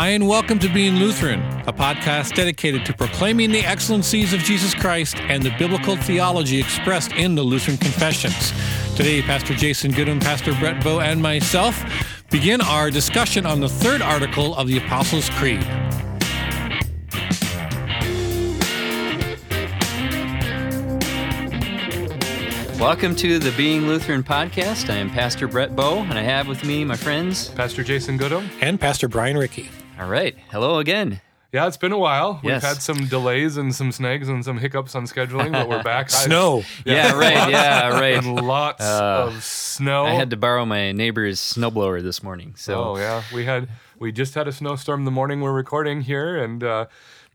Hi, and welcome to Being Lutheran, a podcast dedicated to proclaiming the excellencies of Jesus Christ and the biblical theology expressed in the Lutheran confessions. Today, Pastor Jason Goodham, Pastor Brett Bowe, and myself begin our discussion on the third article of the Apostles' Creed. Welcome to the Being Lutheran podcast. I am Pastor Brett Bowe, and I have with me my friends. Pastor Jason Goodham. And Pastor Brian Ricky. All right. Hello again. Yeah, it's been a while. Yes. We've had some delays and some snags and some hiccups on scheduling, but we're back. Snow. Yeah, right. Yeah, right. and lots Uh, of snow. I had to borrow my neighbor's snowblower this morning. So Oh yeah, we had we just had a snowstorm the morning we're recording here, and uh,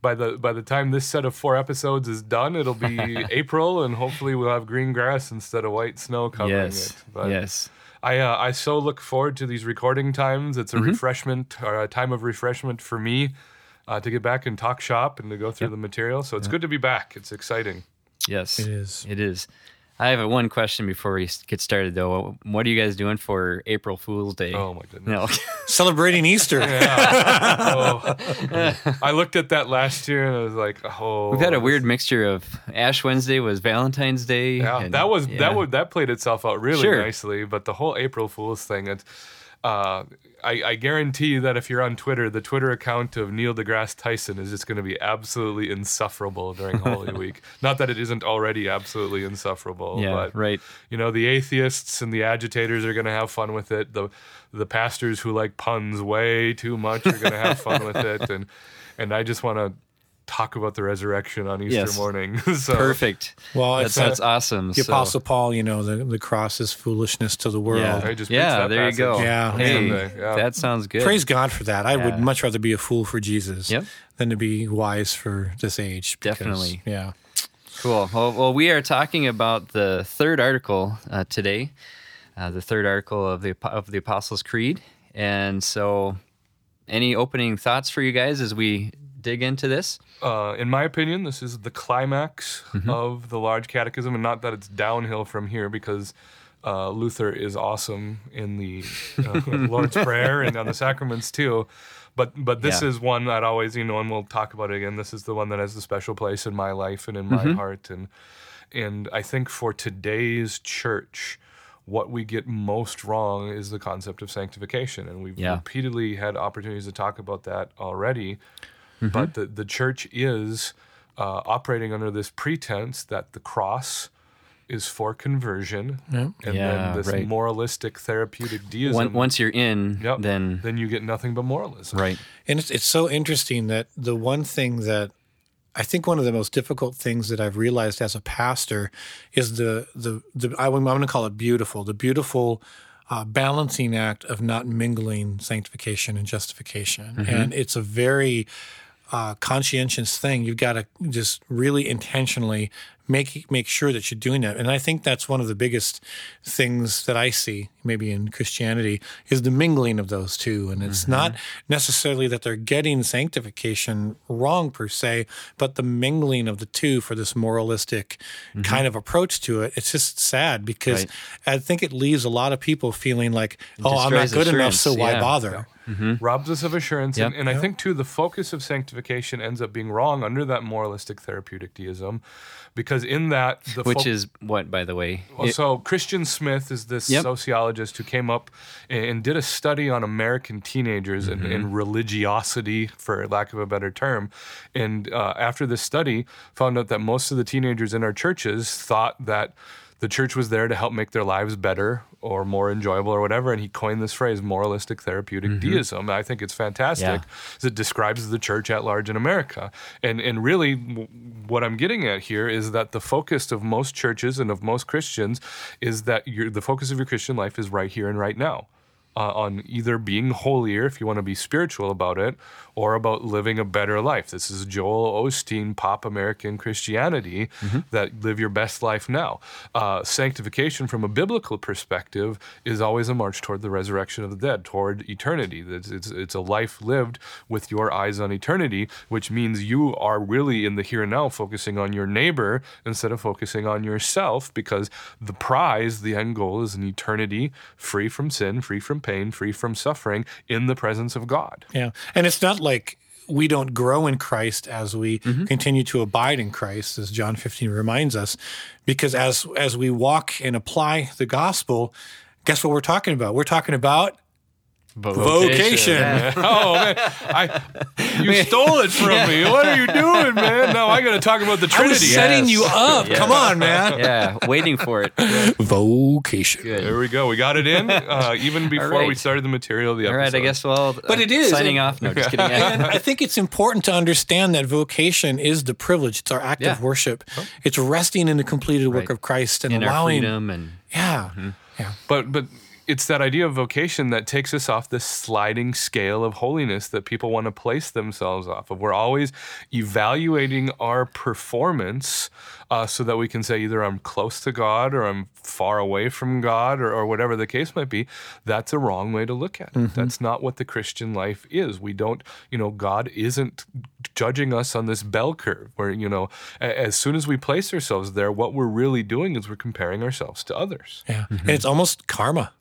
by the by the time this set of four episodes is done, it'll be April, and hopefully we'll have green grass instead of white snow covering yes, it. But yes. I uh, I so look forward to these recording times. It's a Mm-hmm. refreshment or a time of refreshment for me. Uh, to get back and talk shop and to go through the material. So it's good to be back. It's exciting. Yes, It is. It is. I have a one question before we get started, though. What are you guys doing for April Fool's Day? Oh my goodness. no. Celebrating Easter. Oh. I looked at that last year and I was like, oh. We've had a weird mixture of Ash Wednesday was Valentine's Day. Yeah, and- that was yeah. that would that played itself out really Sure. nicely. But the whole April Fool's thing, it's. Uh, I, I guarantee you that if you're on Twitter, the Twitter account of Neil deGrasse Tyson is just going to be absolutely insufferable during Holy Week. Not that it isn't already absolutely insufferable, Yeah, but right. you know the atheists and the agitators are going to have fun with it the the pastors who like puns way too much are going to have fun with it and and i just want to talk about the resurrection on easter Yes. morning so Perfect. Well, that's, that's uh, awesome. The So- Apostle Paul, you know, the, the cross is foolishness to the world. Yeah, just yeah that there you go. Yeah. Hey, yeah. that sounds good. Praise God for that. I would much rather be a fool for Jesus Yep. than to be wise for this age. because- Definitely. Yeah. Cool. Well, well, we are talking about the third article uh, today, uh, the third article of the of the Apostles' Creed. And so, any opening thoughts for you guys as we dig into this? uh, in my opinion this is the climax Mm-hmm. of the large catechism and not that it's downhill from here because uh, Luther is awesome in the uh, Lord's Prayer and on the sacraments too. But but this Yeah. is one that always you know, and we'll talk about it again. This is the one that has the special place in my life and in my Mm-hmm. heart, and and I think for today's church, what we get most wrong is the concept of sanctification, and we've Yeah. repeatedly had opportunities to talk about that already. Mm-hmm. But the the church is uh, operating under this pretense that the cross is for conversion, and Yeah, then this right. moralistic therapeutic deism. One, once you're in, Yep. then then you get nothing but moralism. right. And it's, it's so interesting that the one thing that I think one of the most difficult things that I've realized as a pastor is the the, the I, am going to call it beautiful, the beautiful uh, balancing act of not mingling sanctification and justification, and it's a very uh, conscientious thing. You've got to just really intentionally make make sure that you're doing that. And I think that's one of the biggest things that I see, maybe in Christianity, is the mingling of those two. And it's not necessarily that they're getting sanctification wrong per se, but the mingling of the two for this moralistic kind of approach to it. It's just sad because Right. I think it leaves a lot of people feeling like, oh, I'm not good enough, assurance, so why yeah. bother? Robs us of assurance. Yep. And, and I think, too, the focus of sanctification ends up being wrong under that moralistic therapeutic deism because in that, the Which fo- is what, by the way? Well, It- so Christian Smith is this Yep. sociologist who came up and, and did a study on American teenagers and, and religiosity, for lack of a better term. And uh, after this study, found out that most of the teenagers in our churches thought that the church was there to help make their lives better or more enjoyable or whatever. And he coined this phrase, moralistic therapeutic mm-hmm. deism. I think it's fantastic. Yeah. It describes the church at large in America. And, and really, w- what I'm getting at here is that the focus of most churches and of most Christians is that your, the focus of your Christian life is right here and right now. Uh, on either being holier, if you want to be spiritual about it, or about living a better life. This is Joel Osteen, pop American Christianity, that live your best life now. Uh, sanctification, from a biblical perspective, is always a march toward the resurrection of the dead, toward eternity. It's, it's, it's a life lived with your eyes on eternity, which means you are really in the here and now focusing on your neighbor instead of focusing on yourself, because the prize, the end goal, is an eternity free from sin, free from pain, free from suffering in the presence of God. Yeah. And it's not like we don't grow in Christ as we mm-hmm. continue to abide in Christ, as John 15 reminds us, because as as we walk and apply the gospel, guess what we're talking about? We're talking about vocation. oh man, I you stole it from me. What are you doing, man? Now I got to talk about the Trinity. I Trinity. was setting Yes. you up. Yeah. Come on, man. Yeah, waiting for it. Vocation. Good. There we go. We got it in uh, even before we started the material of the episode. right, I guess. Well, But it is, signing it- off. No, just kidding. And I think it's important to understand that vocation is the privilege. It's our act Yeah. of worship. It's resting in the completed work Right. of Christ and in our allowing. freedom and Yeah. Mm-hmm. Yeah. But but it's that idea of vocation that takes us off this sliding scale of holiness that people want to place themselves off of. We're always evaluating our performance uh, so that we can say either I'm close to God or I'm far away from God or, or whatever the case might be. That's a wrong way to look at it. That's not what the Christian life is. We don't, you know, God isn't judging us on this bell curve where, you know, a- as soon as we place ourselves there, what we're really doing is we're comparing ourselves to others. Yeah. And it's almost karma.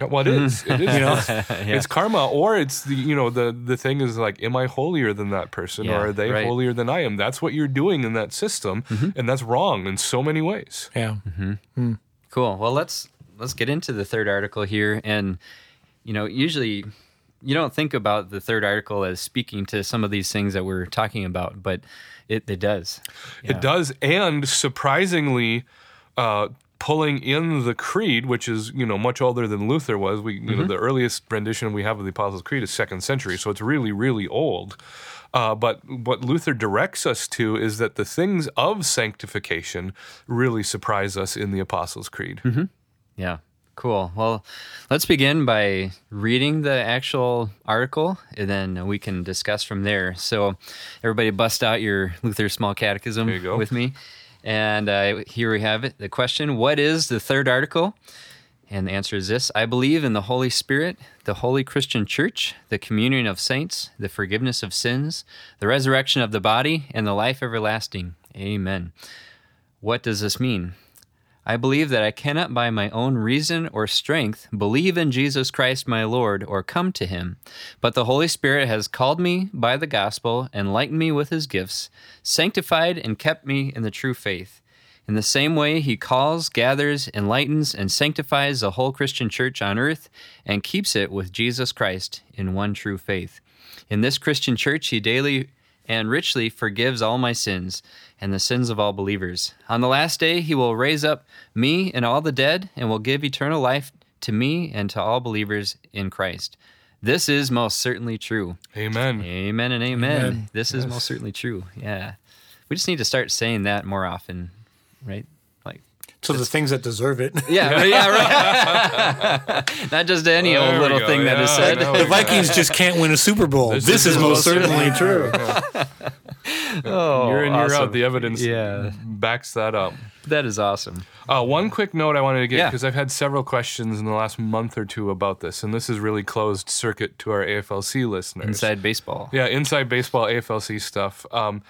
Yeah, Well, it hmm. is. It is. You know? It's, it's karma, or it's the you know the the thing is like, am I holier than that person, Yeah, or are they right. holier than I am? That's what you're doing in that system, mm-hmm. and that's wrong in so many ways. Yeah. Mm-hmm. Hmm. Cool. Well, let's let's get into the third article here, and you know, usually you don't think about the third article as speaking to some of these things that we're talking about, but it, it does. Yeah. It does, and surprisingly. Uh, Pulling in the creed, which is you know much older than Luther was, we you know the earliest rendition we have of the Apostles' Creed is second century, so it's really really old. Uh, but what Luther directs us to is that the things of sanctification really surprise us in the Apostles' Creed. Yeah. Cool. Well, let's begin by reading the actual article and then we can discuss from there. So, everybody bust out your Luther Small Catechism you with me. And uh, here we have it. The question What is the third article? And the answer is this I believe in the Holy Spirit, the holy Christian church, the communion of saints, the forgiveness of sins, the resurrection of the body, and the life everlasting. Amen. What does this mean? I believe that I cannot by my own reason or strength believe in Jesus Christ my Lord or come to him, but the Holy Spirit has called me by the gospel, enlightened me with his gifts, sanctified and kept me in the true faith. In the same way, he calls, gathers, enlightens, and sanctifies the whole Christian church on earth and keeps it with Jesus Christ in one true faith. In this Christian church, he daily and richly forgives all my sins and the sins of all believers. On the last day, he will raise up me and all the dead and will give eternal life to me and to all believers in Christ. This is most certainly true. Amen. Amen and amen. Amen. This is most certainly true. Yeah. We just need to start saying that more often, right? Like, So the things that deserve it. yeah, yeah, right. Not just any There old little go. thing that is said. The Vikings just can't win a Super Bowl. This, is, most certainly true. Oh, year in, year awesome. out, the evidence Yeah. backs that up. That is awesome. Uh, one quick note I wanted to get Yeah. because I've had several questions in the last month or two about this, and this is really closed circuit to our AFLC listeners. Inside baseball. Yeah, inside baseball AFLC stuff. Um,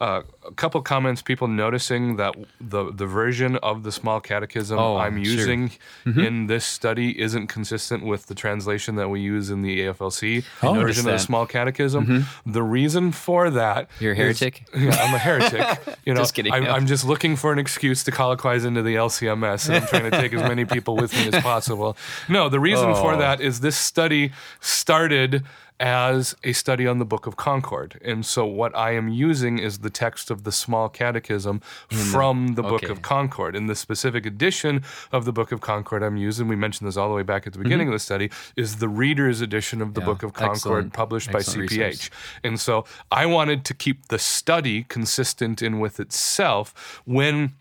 uh, a couple comments, people noticing that the the version of the small catechism Oh, I'm sure. using Mm-hmm. in this study isn't consistent with the translation that we use in the AFLC Oh. version of the small catechism. The reason for that You're a is- heretic? yeah, I'm a heretic. You know, Just kidding. I'm, No. I'm just looking for an excuse to colloquize into the LCMS, and I'm trying to take as many people with me as possible. No, the reason for Oh. that is this study started as a study on the Book of Concord, and so what I am using is the text of the Small Catechism from the Book okay. of Concord. In the specific edition of the Book of Concord I'm using, we mentioned this all the way back at the beginning of the study, is the Reader's edition of the Mm-hmm. Yeah, Book of Concord, excellent. published by CPH. And so I wanted to keep the study consistent in with itself when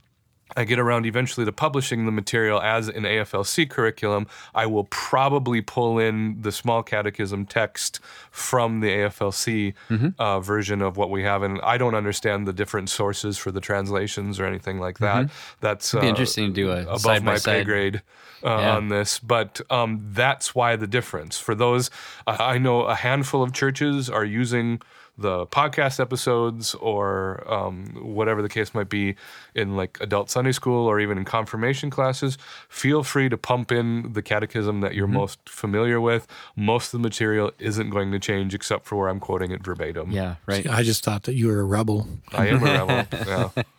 I get around eventually to publishing the material as an AFLC curriculum, I will probably pull in the small catechism text from the AFLC Mm-hmm. uh, version of what we have. And I don't understand the different sources for the translations or anything like that. That's Mm-hmm. be uh, interesting to do a above side my pay grade uh, Yeah. on this, but um, that's why the difference. For those, I know a handful of churches are using the podcast episodes or um, whatever the case might be in like adult Sunday school or even in confirmation classes, feel free to pump in the catechism that you're most familiar with. Most of the material isn't going to change except for where I'm quoting it verbatim. Yeah, right. I just thought that you were a rebel. I am a rebel. Yeah.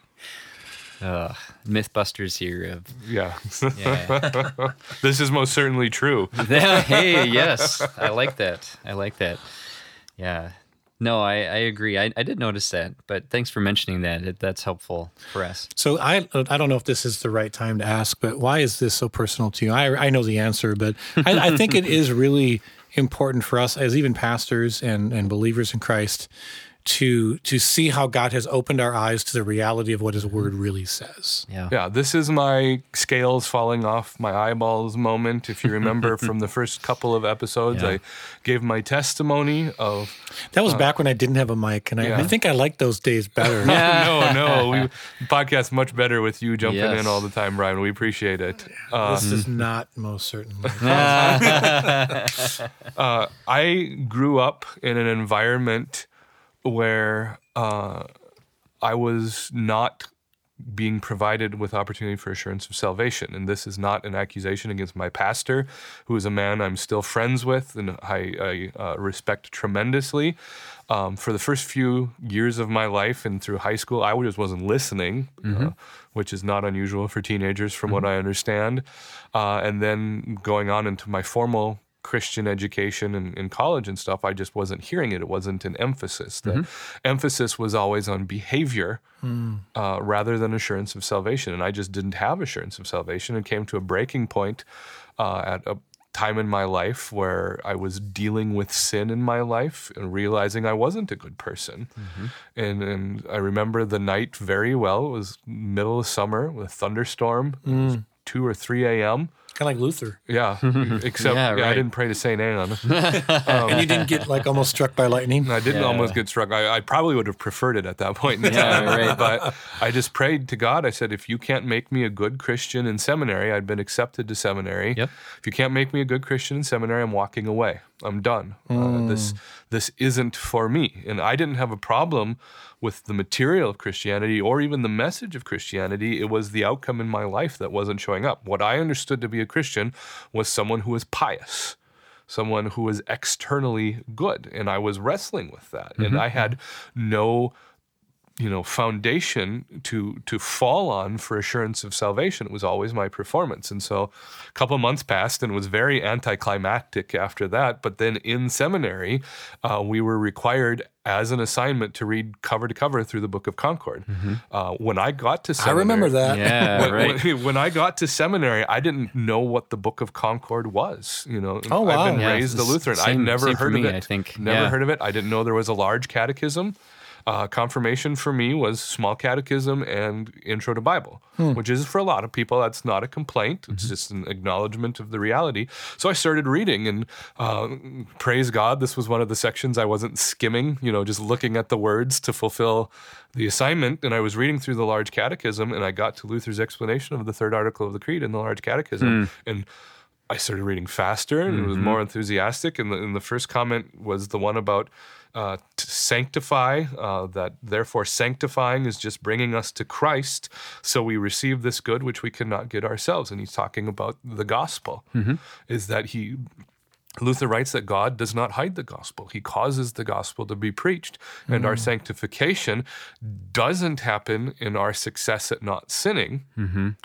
Uh, Mythbusters here of Yeah. yeah. this is most certainly true. hey, yes, I like that. I like that. Yeah. No, I, I agree. I, I did notice that, but thanks for mentioning that. It, that's helpful for us. So I I don't know if this is the right time to ask, but why is this so personal to you? I I know the answer, but I, I think it is really important for us as even pastors and and believers in Christ to to see how God has opened our eyes to the reality of what His Word really says. Yeah. Yeah, this is my scales falling off my eyeballs moment. If you remember from the first couple of episodes, Yeah. I gave my testimony of That was back when I didn't have a mic, and I, I think I like those days better. no, no, we podcast much better with you jumping Yes. in all the time, Brian. We appreciate it. Uh, This is not most certainly. uh, I grew up in an environment where uh, I was not being provided with opportunity for assurance of salvation. And this is not an accusation against my pastor, who is a man I'm still friends with and I, I uh, respect tremendously. Um, for the first few years of my life and through high school, I just wasn't listening, uh, which is not unusual for teenagers, from what I understand. Uh, and then going on into my formal Christian education and in college and stuff, I just wasn't hearing it. It wasn't an emphasis. The emphasis was always on behavior uh, rather than assurance of salvation. And I just didn't have assurance of salvation and came to a breaking point uh, at a time in my life where I was dealing with sin in my life and realizing I wasn't a good person. And, and I remember the night very well. It was middle of summer with a thunderstorm. It was 2 or 3 a.m. kind of like Luther. Yeah, except Yeah, yeah, I didn't pray to Saint Anne. and you didn't get like almost struck by lightning. I didn't Yeah. almost get struck. I, I probably would have preferred it at that point in Yeah, time. right. But I just prayed to God. I said, if you can't make me a good Christian in seminary, I'd been accepted to seminary. Yep. If you can't make me a good Christian in seminary, I'm walking away. I'm done. Uh, this this isn't for me. And I didn't have a problem with the material of Christianity or even the message of Christianity. It was the outcome in my life that wasn't showing up. What I understood to be a Christian was someone who was pious someone who was externally good and i was wrestling with that and mm-hmm. i had mm-hmm. no you know foundation to to fall on for assurance of salvation it was always my performance and so a couple months passed and it was very anticlimactic after that but then in seminary uh, we were required as an assignment to read cover to cover through the book of concord uh, when i got to seminary, I remember that. Yeah, when, right. when, when I got to seminary, I didn't know what the Book of Concord was. You know, Oh, wow. I've been Yeah, raised a Lutheran. same- I'd never heard me, of it. I think. never Yeah. heard of it. I didn't know there was a large catechism. Uh, confirmation for me was small catechism and intro to Bible, Hmm. which is for a lot of people that's not a complaint. It's Mm-hmm. just an acknowledgement of the reality. So I started reading, and uh, praise God, this was one of the sections I wasn't skimming. You know, just looking at the words to fulfill the assignment. And I was reading through the large catechism, and I got to Luther's explanation of the third article of the Creed in the large catechism, and I started reading faster and it was more enthusiastic. And the, and the first comment was the one about uh, to sanctify, uh, that therefore sanctifying is just bringing us to Christ. So we receive this good which we cannot get ourselves. And he's talking about the gospel, is that he Luther writes that God does not hide the gospel. He causes the gospel to be preached. And our sanctification doesn't happen in our success at not sinning,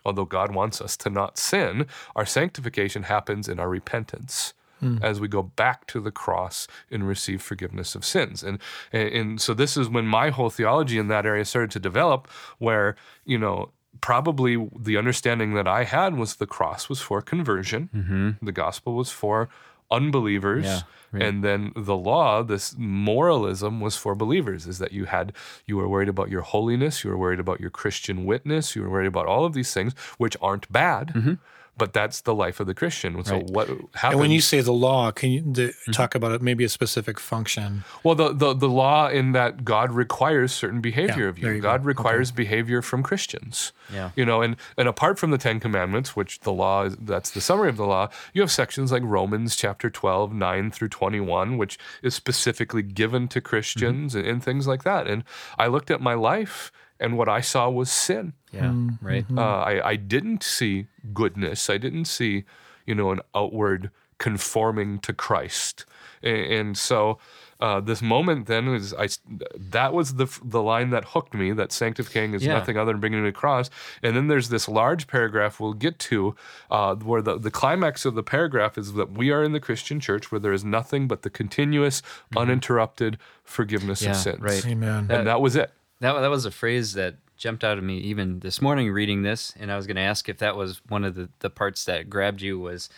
although God wants us to not sin. Our sanctification happens in our repentance. Mm. As we go back to the cross and receive forgiveness of sins, and, and and so this is when my whole theology in that area started to develop, where you know probably the understanding that I had was the cross was for conversion, mm-hmm. the gospel was for unbelievers, Yeah, right. and then the law, this moralism, was for believers. Is that you had you were worried about your holiness, you were worried about your Christian witness, you were worried about all of these things, which aren't bad. Mm-hmm. but that's the life of the Christian. So Right. what happens? And when you say the law, can you the, mm-hmm. talk about it? Maybe a specific function. Well, the, the, the law in that God requires certain behavior Yeah, of you. you God go. requires behavior from Christians. Yeah. You know, and, and apart from the Ten Commandments, which the law is, that's the summary of the law, you have sections like Romans chapter 12, 9 through 21, which is specifically given to Christians and, and things like that. And I looked at my life and what I saw was sin. Yeah. Right. Uh, I, I didn't see goodness. I didn't see, you know, an outward conforming to Christ. And, and so uh, this moment then is I that was the the line that hooked me. That sanctifying is Yeah. nothing other than bringing it across. And then there's this large paragraph we'll get to uh, where the the climax of the paragraph is that we are in the Christian church where there is nothing but the continuous, uninterrupted forgiveness Mm-hmm. Yeah, of sins. right. Amen. And that was it. That that was a phrase that jumped out of me even this morning reading this, and I was going to ask if that was one of the the parts that grabbed you was,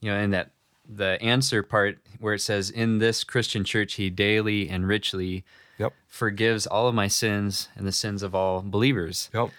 you know, in that the answer part where it says, "In this Christian church, He daily and richly Yep. forgives all of my sins and the sins of all believers." Yep.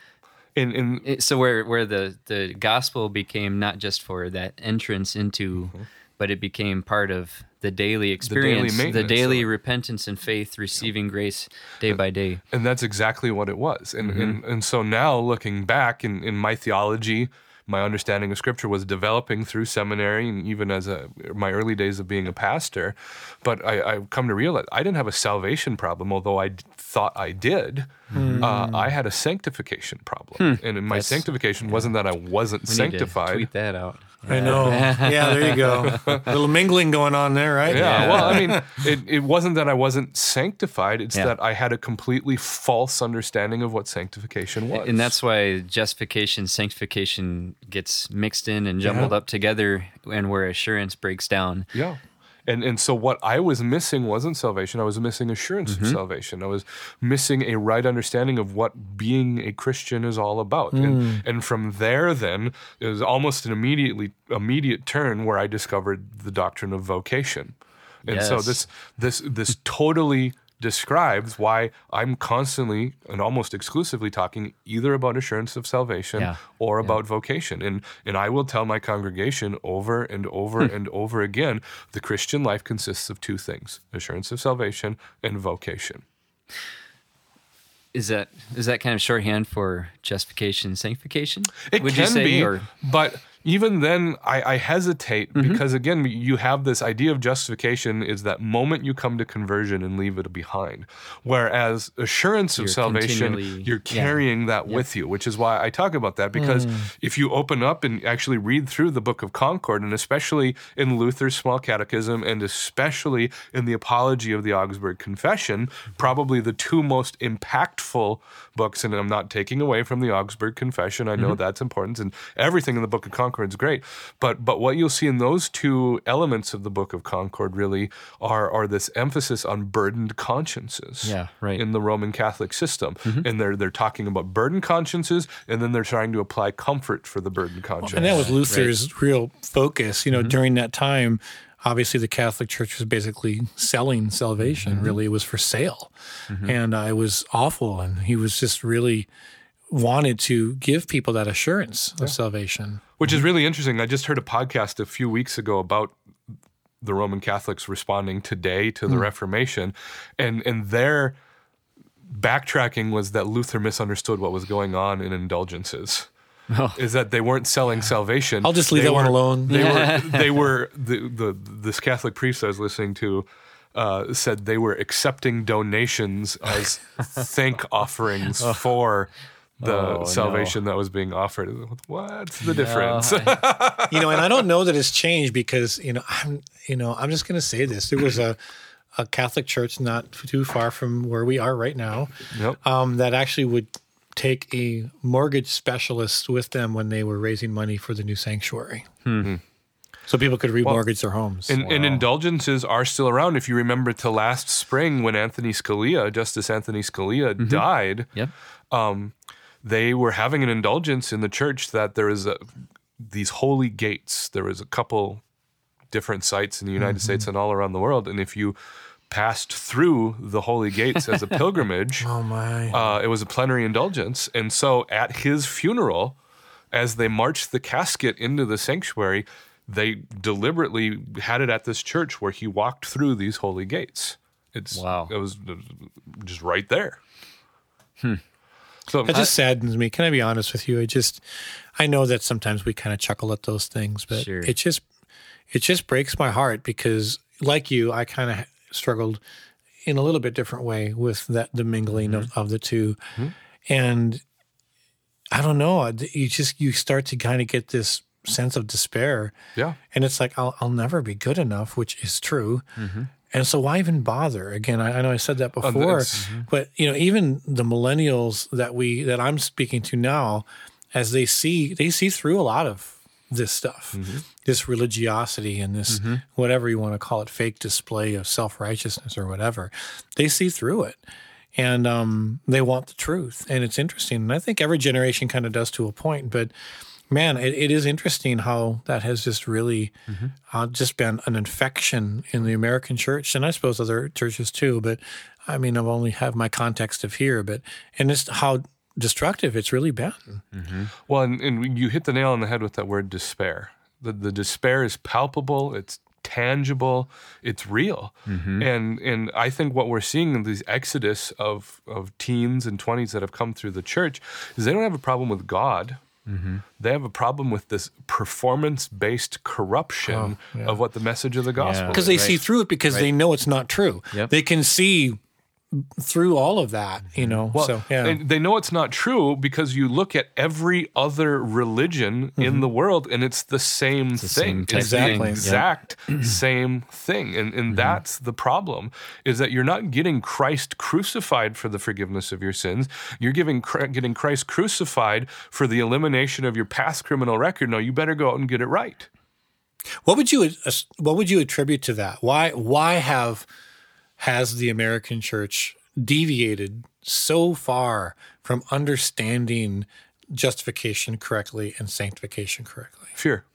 And, and so where where the the gospel became not just for that entrance into, but it became part of the daily experience, the daily, maintenance of it. repentance and faith, receiving grace day by day. and that's exactly what it was and Mm-hmm. and, and so now looking back in, in my theology my understanding of scripture was developing through seminary and even as a my early days of being a pastor. But I, i've come to realize i didn't have a salvation problem although i d- thought i did. Hmm. uh, i had a sanctification problem. And my That's- sanctification wasn't that i wasn't We sanctified tweet that out. I know. Yeah, there you go. A little mingling going on there, right? Yeah, well, I mean, it, it wasn't that I wasn't sanctified. It's Yeah. that I had a completely false understanding of what sanctification was. And that's why justification, sanctification gets mixed in and jumbled Yeah. up together, and where assurance breaks down. Yeah. And and so what I was missing wasn't salvation. I was missing assurance Mm-hmm. of salvation. I was missing a right understanding of what being a Christian is all about. And and from there then it was almost an immediately immediate turn where I discovered the doctrine of vocation. And so this this this totally describes why I'm constantly and almost exclusively talking either about assurance of salvation Yeah. or about vocation. And and I will tell my congregation over and over Hmm. and over again, the Christian life consists of two things: assurance of salvation and vocation. Is that is that kind of shorthand for justification, sanctification? It would can you say, be, or but even then, I, I hesitate Mm-hmm. because again, you have this idea of justification is that moment you come to conversion and leave it behind, whereas assurance of You're salvation, you're yeah. carrying that with you, which is why I talk about that because Mm. if you open up and actually read through the Book of Concord, and especially in Luther's Small Catechism, and especially in the Apology of the Augsburg Confession, probably the two most impactful books. And I'm not taking away from the Augsburg Confession. I know that's important, and everything in the Book of Concord is great. But but what you'll see in those two elements of the Book of Concord really are are this emphasis on burdened consciences Yeah, right. in the Roman Catholic system. And they're they're talking about burdened consciences, and then they're trying to apply comfort for the burdened conscience. And that was Luther's real focus. You know, Mm-hmm. during that time, obviously the Catholic Church was basically selling salvation. Mm-hmm. Really, it was for sale, and uh, it was awful. And he was just really wanted to give people that assurance of salvation. Which is really interesting. I just heard a podcast a few weeks ago about the Roman Catholics responding today to the Reformation, and and their backtracking was that Luther misunderstood what was going on in indulgences. Oh. Is that they weren't selling salvation? I'll just leave They that one alone. They were they were the, the this Catholic priest I was listening to uh, said they were accepting donations as thank offerings for the Oh, no. salvation that was being offered. What's the difference? you know, and I don't know that it's changed because you know I'm you know I'm just going to say this. There was a a Catholic church not too far from where we are right now Yep. um, that actually would take a mortgage specialist with them when they were raising money for the new sanctuary, hmm. Hmm. so people could remortgage their homes. And, and indulgences are still around. If you remember to last spring when Anthony Scalia, Justice Anthony Scalia, mm-hmm. died, Yep. Um, they were having an indulgence in the church that there is a, these holy gates. There was a couple different sites in the United mm-hmm. States and all around the world. And if you passed through the holy gates as a pilgrimage, oh my! uh, it was a plenary indulgence. And so at his funeral, as they marched the casket into the sanctuary, they deliberately had it at this church where he walked through these holy gates. It's Wow. It was just right there. So It just saddens me. Can I be honest with you? I just, I know that sometimes we kind of chuckle at those things, but Sure. it just, it just breaks my heart because, like you, I kind of struggled in a little bit different way with that the mingling of, mm-hmm. of the 2 mm-hmm. and I don't know. You just you start to kind of get this sense of despair, yeah, and it's like I'll I'll never be good enough, which is true. Mm-hmm. And so why even bother? Again, I, I know I said that oh, before, that's- but you know, even the millennials that we that I'm speaking to now, as they see they see through a lot of this stuff, this religiosity and this whatever you want to call it, fake display of self righteousness or whatever. They see through it, and um, they want the truth. And it's interesting, and I think every generation kind of does to a point, but man, it, it is interesting how that has just really uh, just been an infection in the American church, and I suppose other churches too. But I mean, I've only have my context of here, but and it's how destructive it's really been. Well, and, and you hit the nail on the head with that word despair. The the despair is palpable. It's tangible. It's real. Mm-hmm. And and I think what we're seeing in these exodus of of teens and twenties that have come through the church is they don't have a problem with God. Mm-hmm. They have a problem with this performance based corruption oh, of what the message of the gospel because is. they see through it because they know it's not true. Yep. They can see through all of that, you mm-hmm. know. Well, so yeah, and they know it's not true because you look at every other religion in mm-hmm. the world and it's the same same thing. type It's of thing. the Yep. exact same thing. And and mm-hmm. that's the problem is that you're not getting Christ crucified for the forgiveness of your sins. You're giving getting Christ crucified for the elimination of your past criminal record. No, you better go out and get it right. what would you what would you attribute to that? Why why have has the American church deviated so far from understanding justification correctly and sanctification correctly? Fear.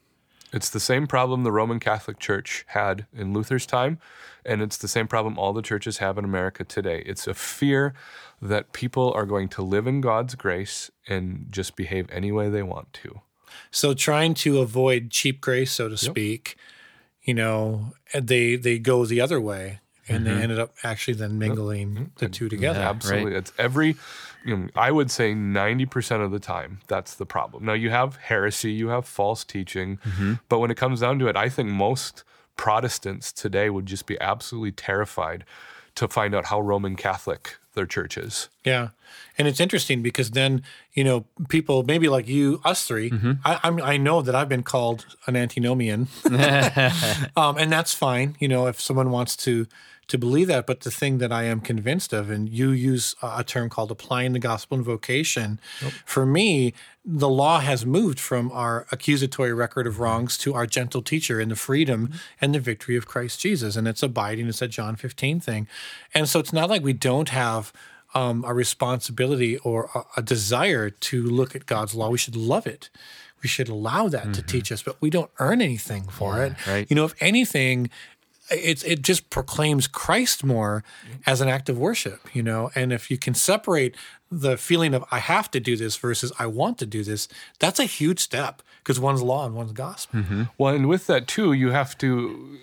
It's the same problem the Roman Catholic Church had in Luther's time, and it's the same problem all the churches have in America today. It's a fear that people are going to live in God's grace and just behave any way they want to. So trying to avoid cheap grace, so to speak, you know, they they go the other way, and they mm-hmm. ended up actually then mingling mm-hmm. the two together. Absolutely. It's every, you know, I would say 90% of the time, that's the problem. Now, you have heresy, you have false teaching, mm-hmm. but when it comes down to it, I think most Protestants today would just be absolutely terrified to find out how Roman Catholic their church is. Yeah, and it's interesting because then you know people maybe like you, us 3 I, I'm I know that I've been called an antinomian, um, and that's fine. You know, if someone wants to to believe that, but the thing that I am convinced of, and you use a term called applying the gospel in vocation. For me, the law has moved from our accusatory record of wrongs to our gentle teacher in the freedom and the victory of Christ Jesus, and it's abiding. It's that John 15 thing, and so it's not like we don't have um, a responsibility or a, a desire to look at God's law. We should love it. We should allow that to teach us, but we don't earn anything for it. right. You know, if anything, it's it just proclaims Christ more as an act of worship. You know, and if you can separate the feeling of I have to do this versus I want to do this, that's a huge step because one's law and one's gospel. Mm-hmm. Well, and with that too, you have to,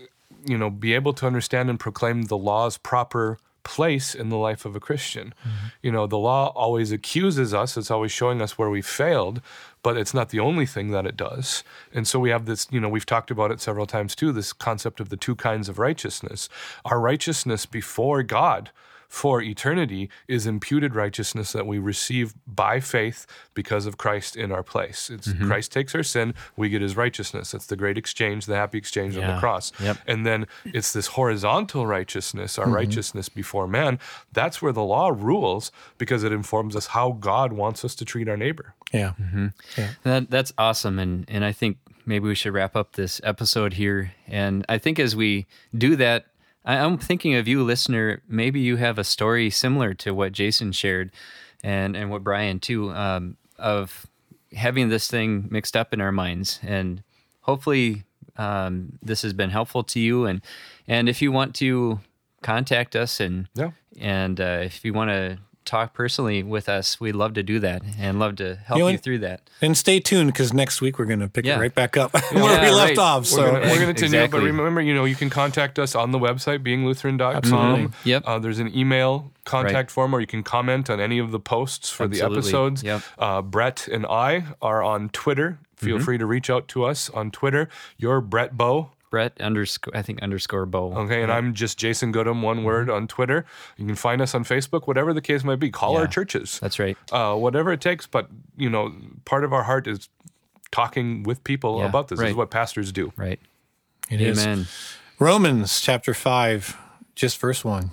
you know, be able to understand and proclaim the law's proper place in the life of a Christian. Mm-hmm. You know, the law always accuses us, it's always showing us where we failed, but it's not the only thing that it does. And so we have this, you know, we've talked about it several times too, this concept of the two kinds of righteousness. Our righteousness before God for eternity is imputed righteousness that we receive by faith because of Christ in our place. It's mm-hmm. Christ takes our sin, we get his righteousness. That's the great exchange, the happy exchange on the cross. Yep. And then it's this horizontal righteousness, our mm-hmm. righteousness before man. That's where the law rules because it informs us how God wants us to treat our neighbor. Mm-hmm. Yeah. That that's awesome, and and I think maybe we should wrap up this episode here. And I think as we do that, I, I'm thinking of you, listener. Maybe you have a story similar to what Jason shared, and and what Brian too, um, of having this thing mixed up in our minds. And hopefully, um, this has been helpful to you. And and if you want to contact us and Yeah. and uh, if you want to talk personally with us, we'd love to do that and love to help You know, you, through that. And stay tuned because next week we're going to pick Yeah. it right back up where Yeah, we left right. off. So we're gonna continue, Exactly. but remember, you know, you can contact us on the website, beinglutheran.com. Absolutely. Yep. Uh, there's an email contact Right. form, or you can comment on any of the posts for Absolutely. the episodes. Yep. Uh, Brett and I are on Twitter. Feel Mm-hmm. free to reach out to us on Twitter. You're Brett Bow. Brett underscore, I think underscore bow. Okay, and I'm just Jason Goodham, one word on Twitter. You can find us on Facebook, whatever the case might be. Call our churches, That's right. uh, whatever it takes. But you know, part of our heart is talking with people Yeah, about this. This is what pastors do. Right. it is. Amen. Romans chapter 5, just verse 1.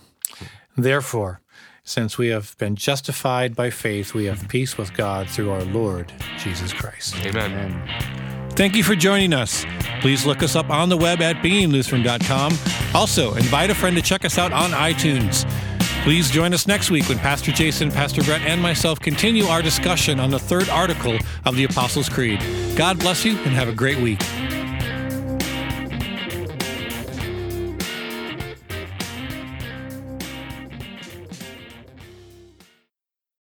Therefore, since we have been justified by faith, we have peace with God through our Lord Jesus Christ. Amen. Amen. Thank you for joining us. Please look us up on the web at beinglutheran.com. Also, invite a friend to check us out on iTunes. Please join us next week when Pastor Jason, Pastor Brett, and myself continue our discussion on the third article of the Apostles' Creed. God bless you and have a great week.